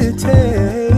do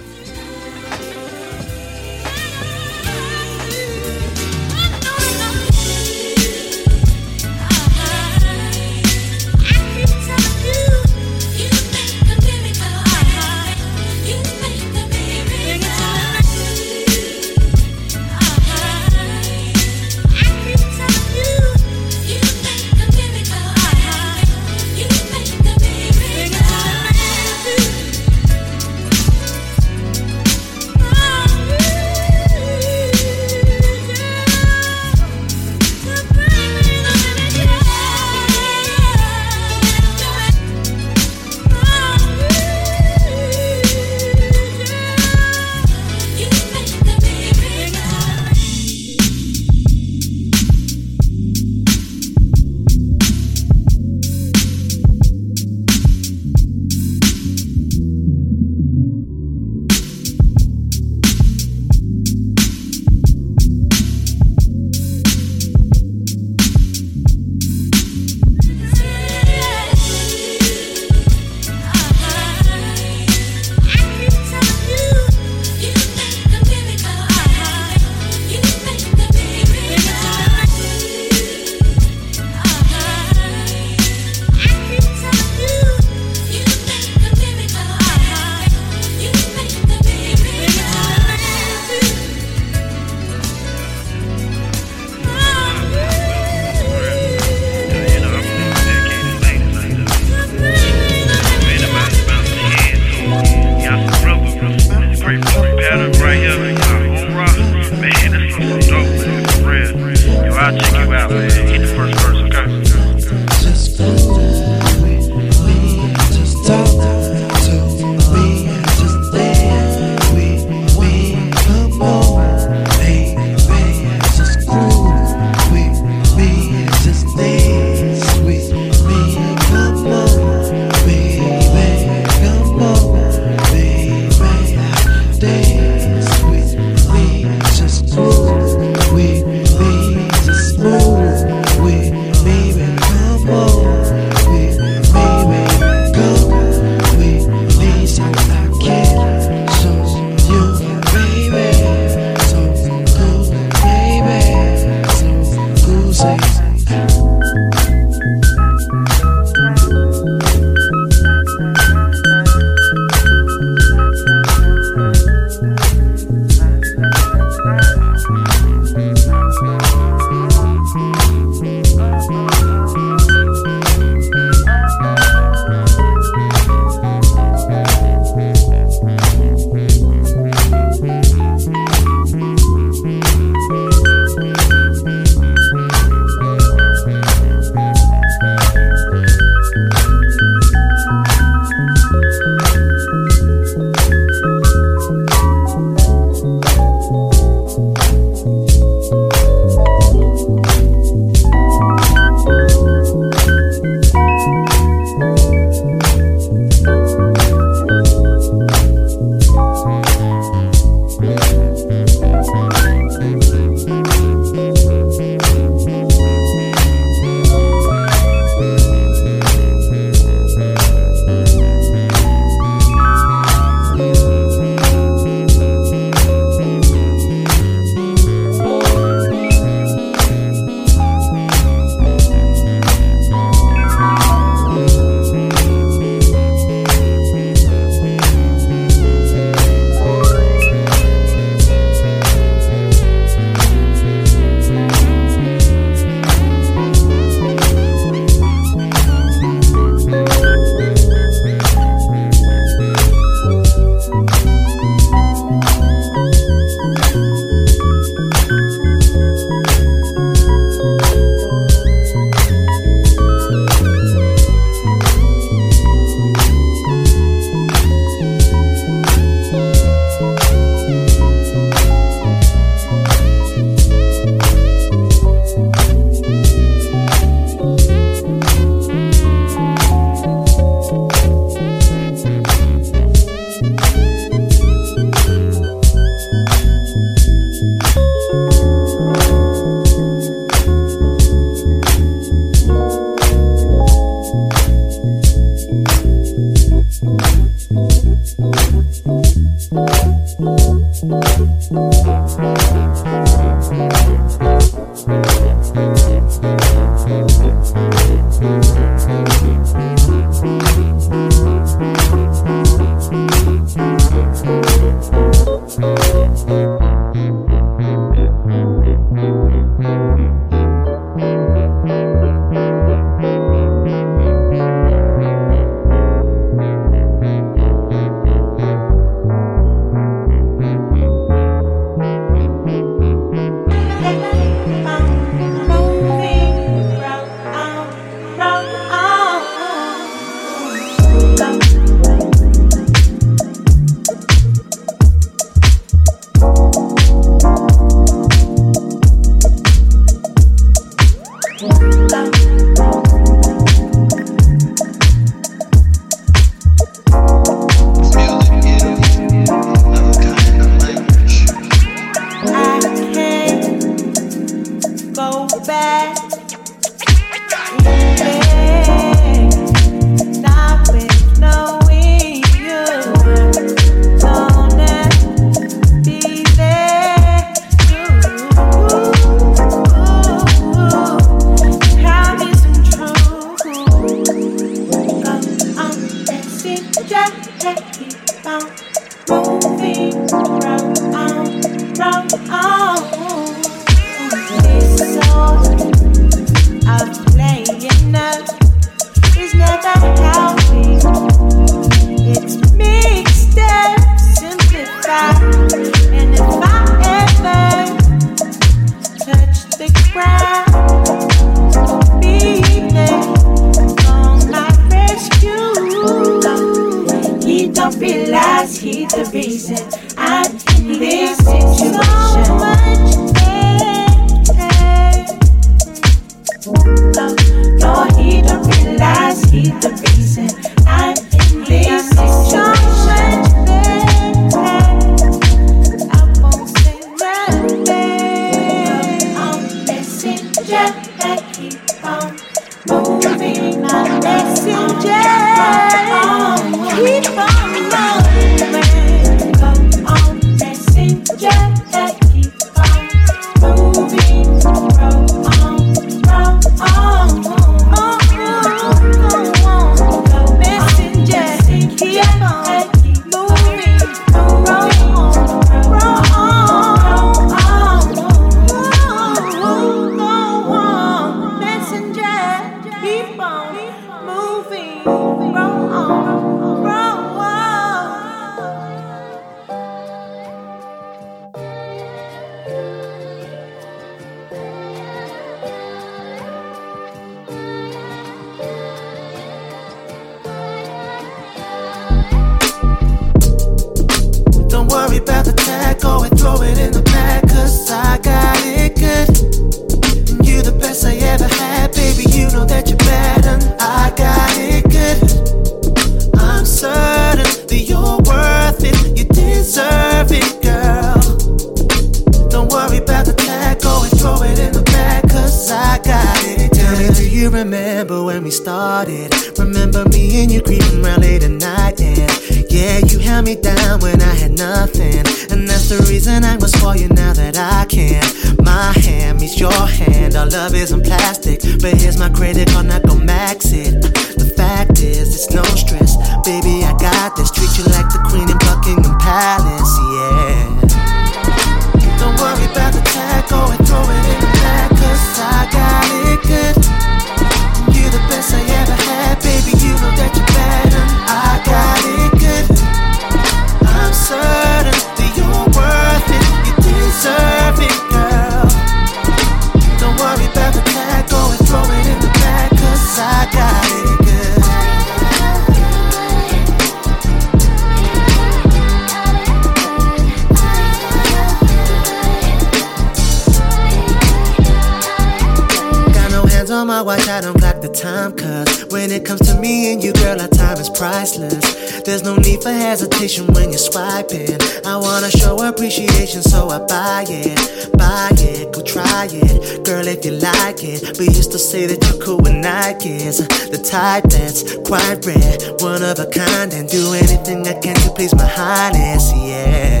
quite rare, one of a kind, and do anything I can to please my highness, yeah.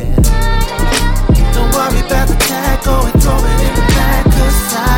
Don't worry about the tag, go and throw it in the bag, cause I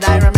with so long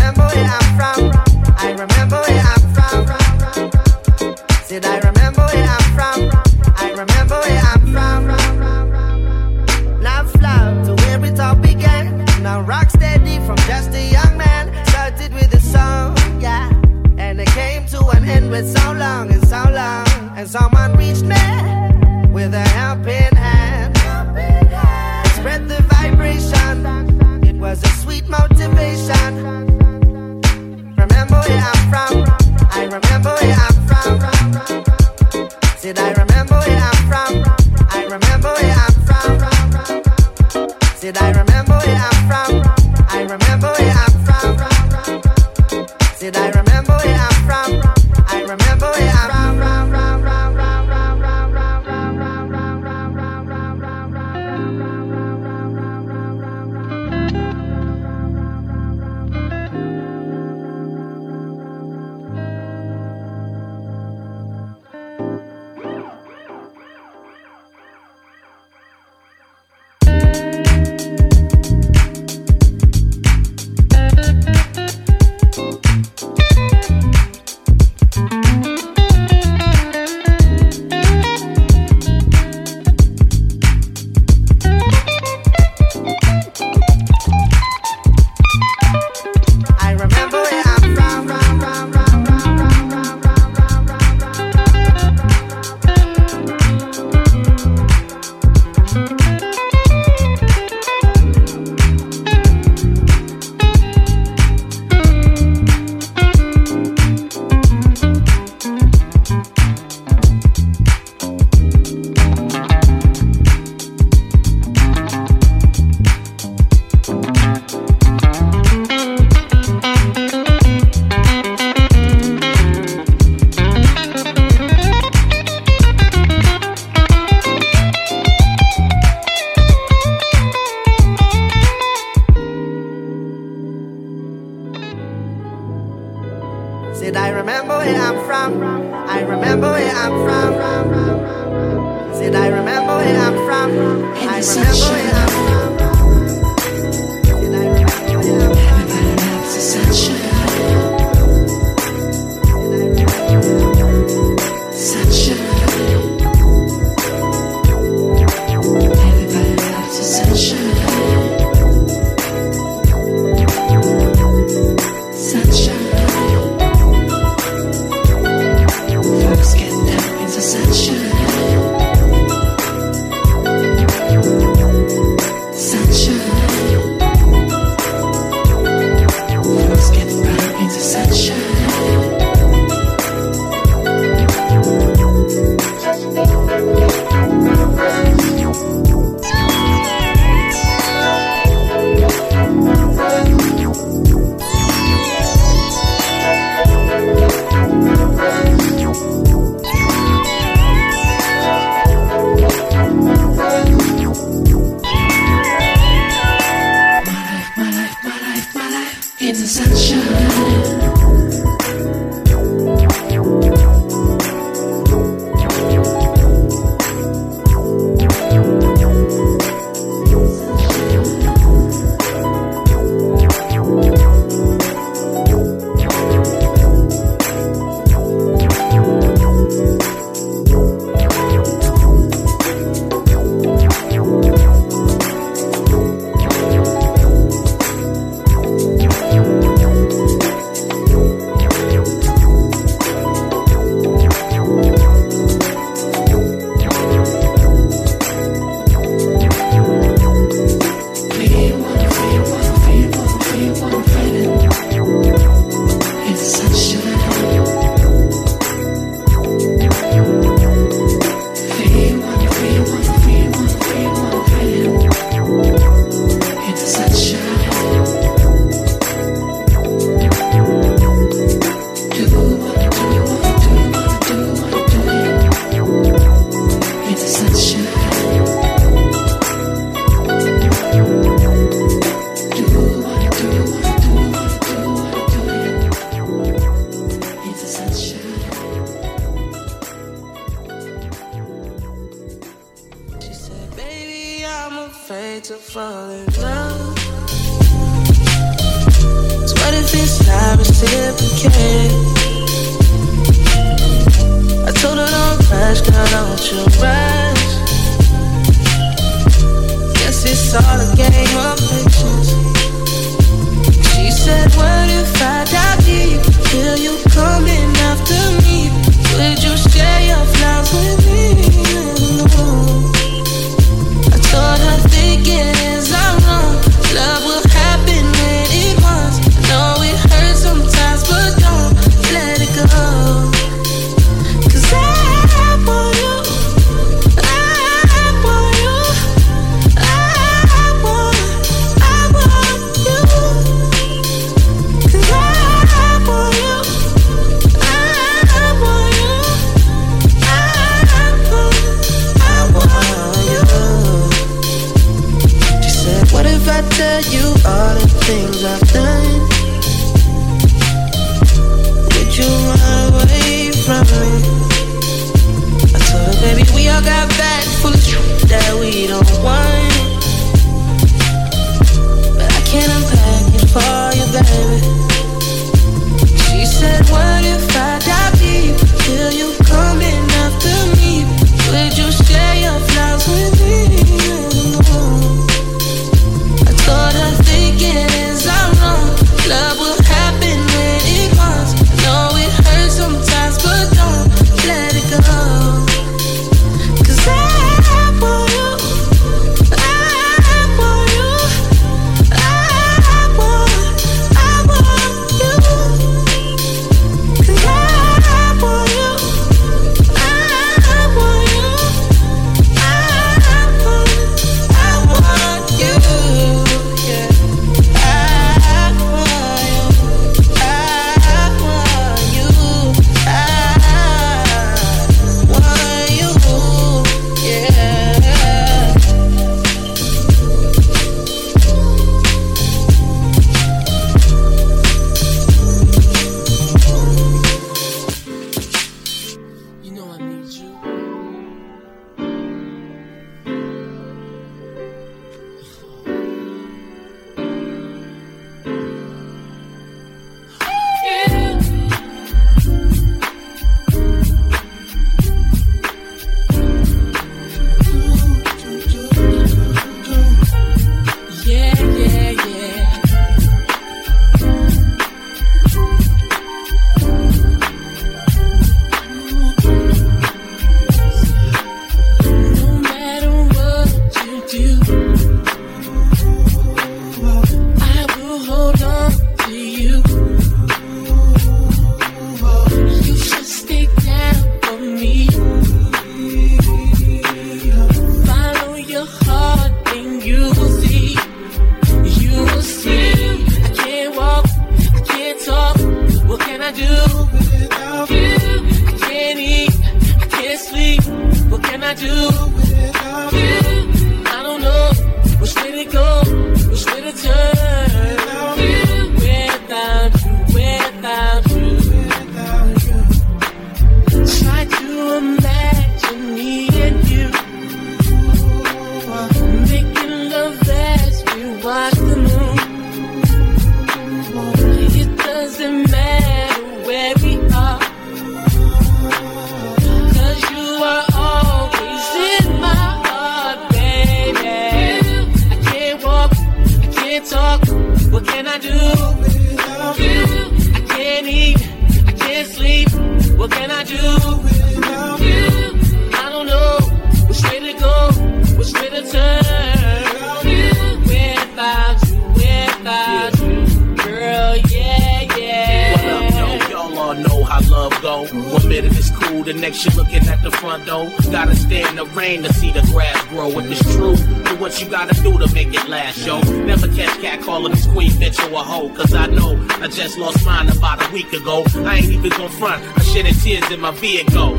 vehicle.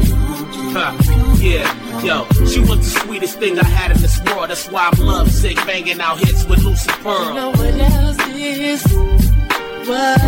Huh. Yeah, yo, she was the sweetest thing I had in this world. That's why I'm lovesick, banging out hits with Lucy Pearl. You know what else is? What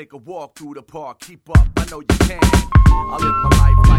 Take a walk through the park. Keep up, I know you can. I live my life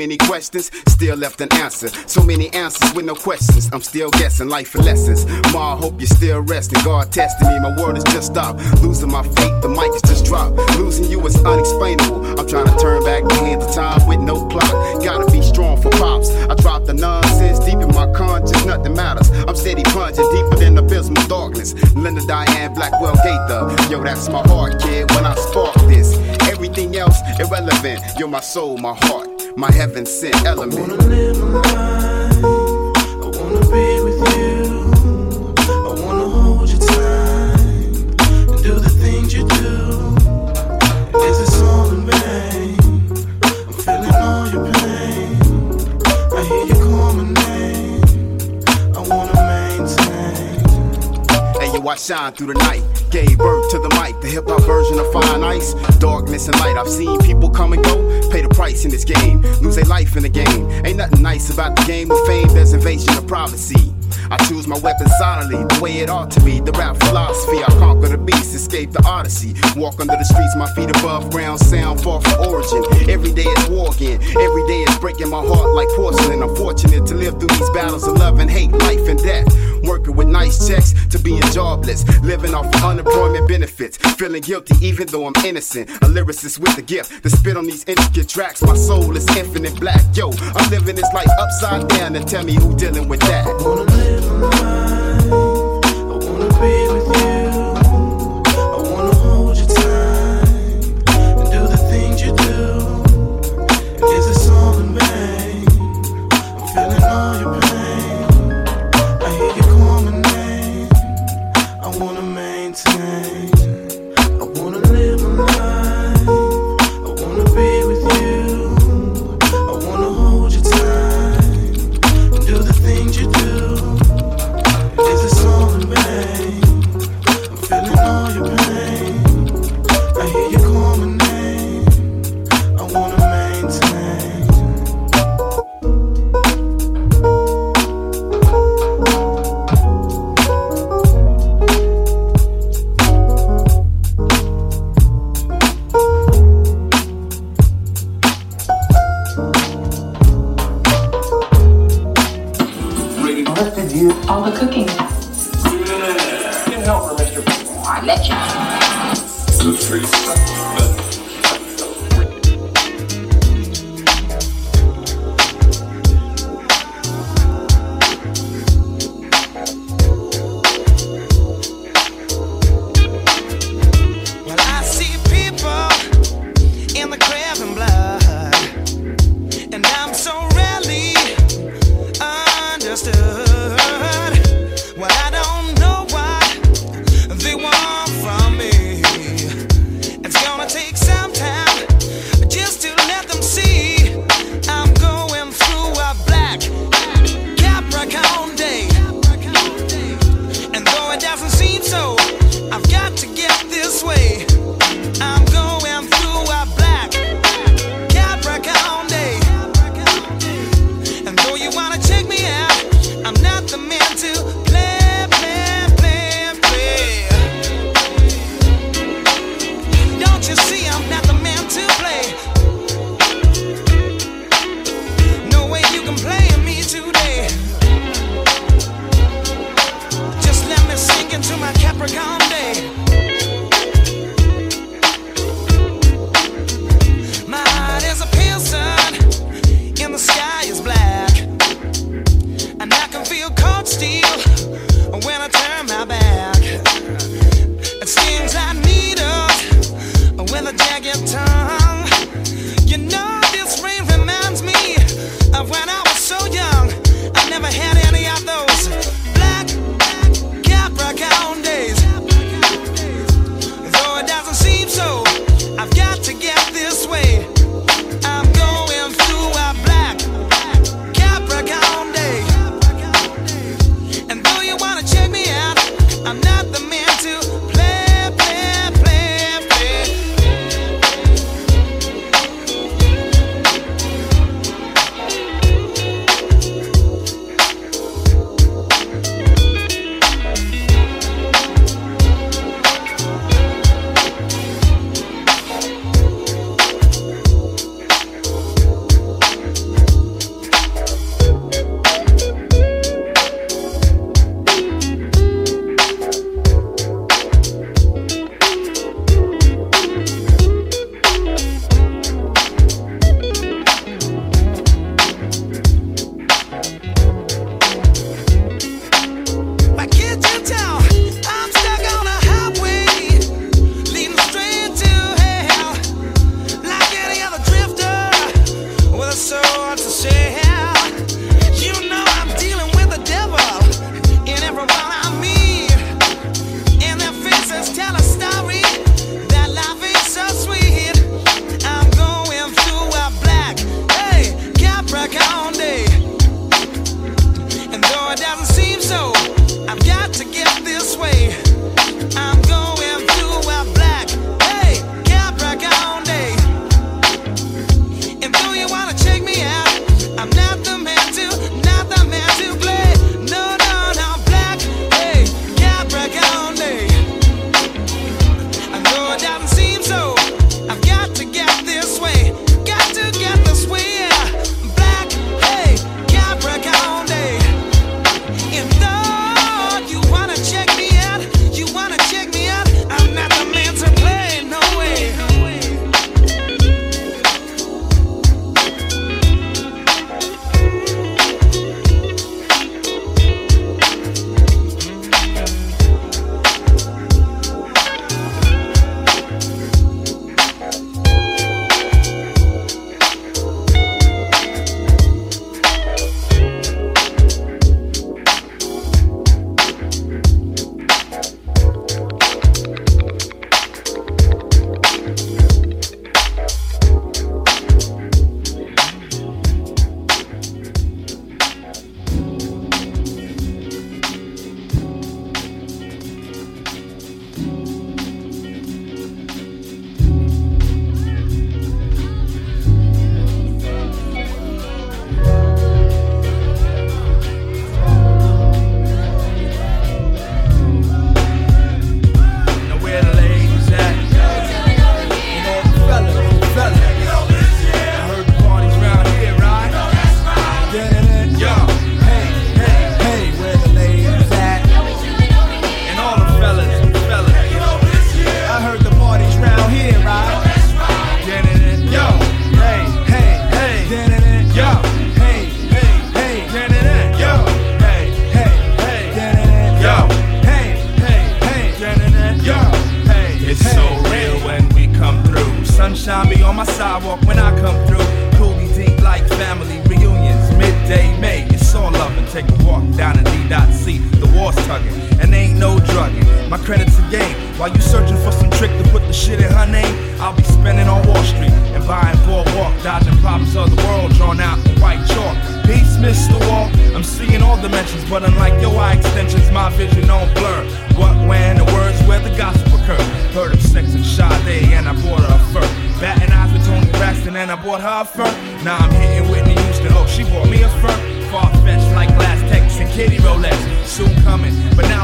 many questions, still left an answer. So many answers with no questions. I'm still guessing life and lessons. Ma, I hope you're still resting. God testing me, my world is just stopped. Losing my faith, the mic is just dropped. Losing you is unexplainable. I'm trying to turn back the hands of time with no clock. Gotta be strong for pops. I dropped the nonsense deep in my conscience, nothing matters. I'm steady plunging deeper than abysmal darkness. Linda Diane Blackwell Gaither. Yo, that's my heart, kid. When I spark this, everything else irrelevant. You're my soul, my heart, my heaven sent element. I shine through the night. Gave birth to the mic, the hip hop version of fine ice. Darkness and light, I've seen people come and go. Pay the price in this game, lose their life in the game. Ain't nothing nice about the game of fame, there's invasion of privacy. I choose my weapon silently, the way it ought to be. The rap philosophy, I conquer the beast, escape the odyssey. Walk under the streets, my feet above ground, sound far from origin. Every day is war again, every day is breaking my heart like porcelain. I'm fortunate to live through these battles of love and hate, life and death. Working with nice checks to being jobless, living off of unemployment benefits, feeling guilty even though I'm innocent. A lyricist with a gift to spit on these intricate tracks. My soul is infinite black. Yo, I'm living this life upside down and tell me who dealing with that.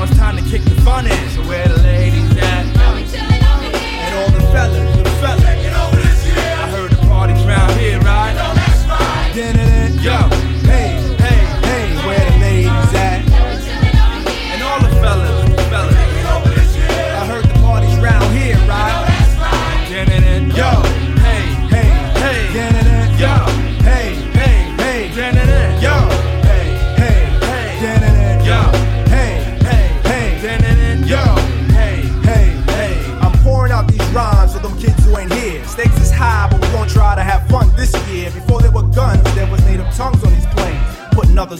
It's time to kick the fun in. So where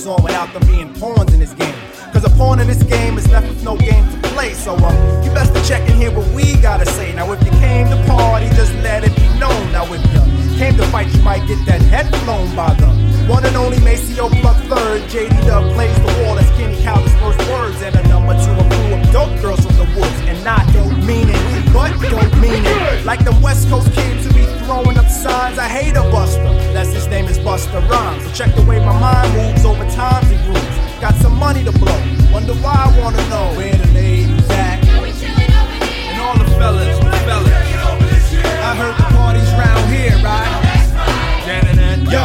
On without them being pawns in this game. Cause a pawn in this game is left with no game to play. So um, you best to check and hear what we gotta say. Now if you came to party, just let it be known. Now if you came to fight, you might get that head blown by the one and only Maceo Plug Third. JD Dub plays the wall That's Kenny Callis first words. And a number two, a crew of dope girls from the woods. And not don't mean it, but don't mean it. Like the West Coast kids who be throwing up signs. I hate a buster. That's his name is Busta Rhymes. So check the way my mind moves over times and grooves. Got some money to blow. Wonder why I wanna know where the ladies at. And all the fellas, the fellas. I heard the party's round here, right? Yo,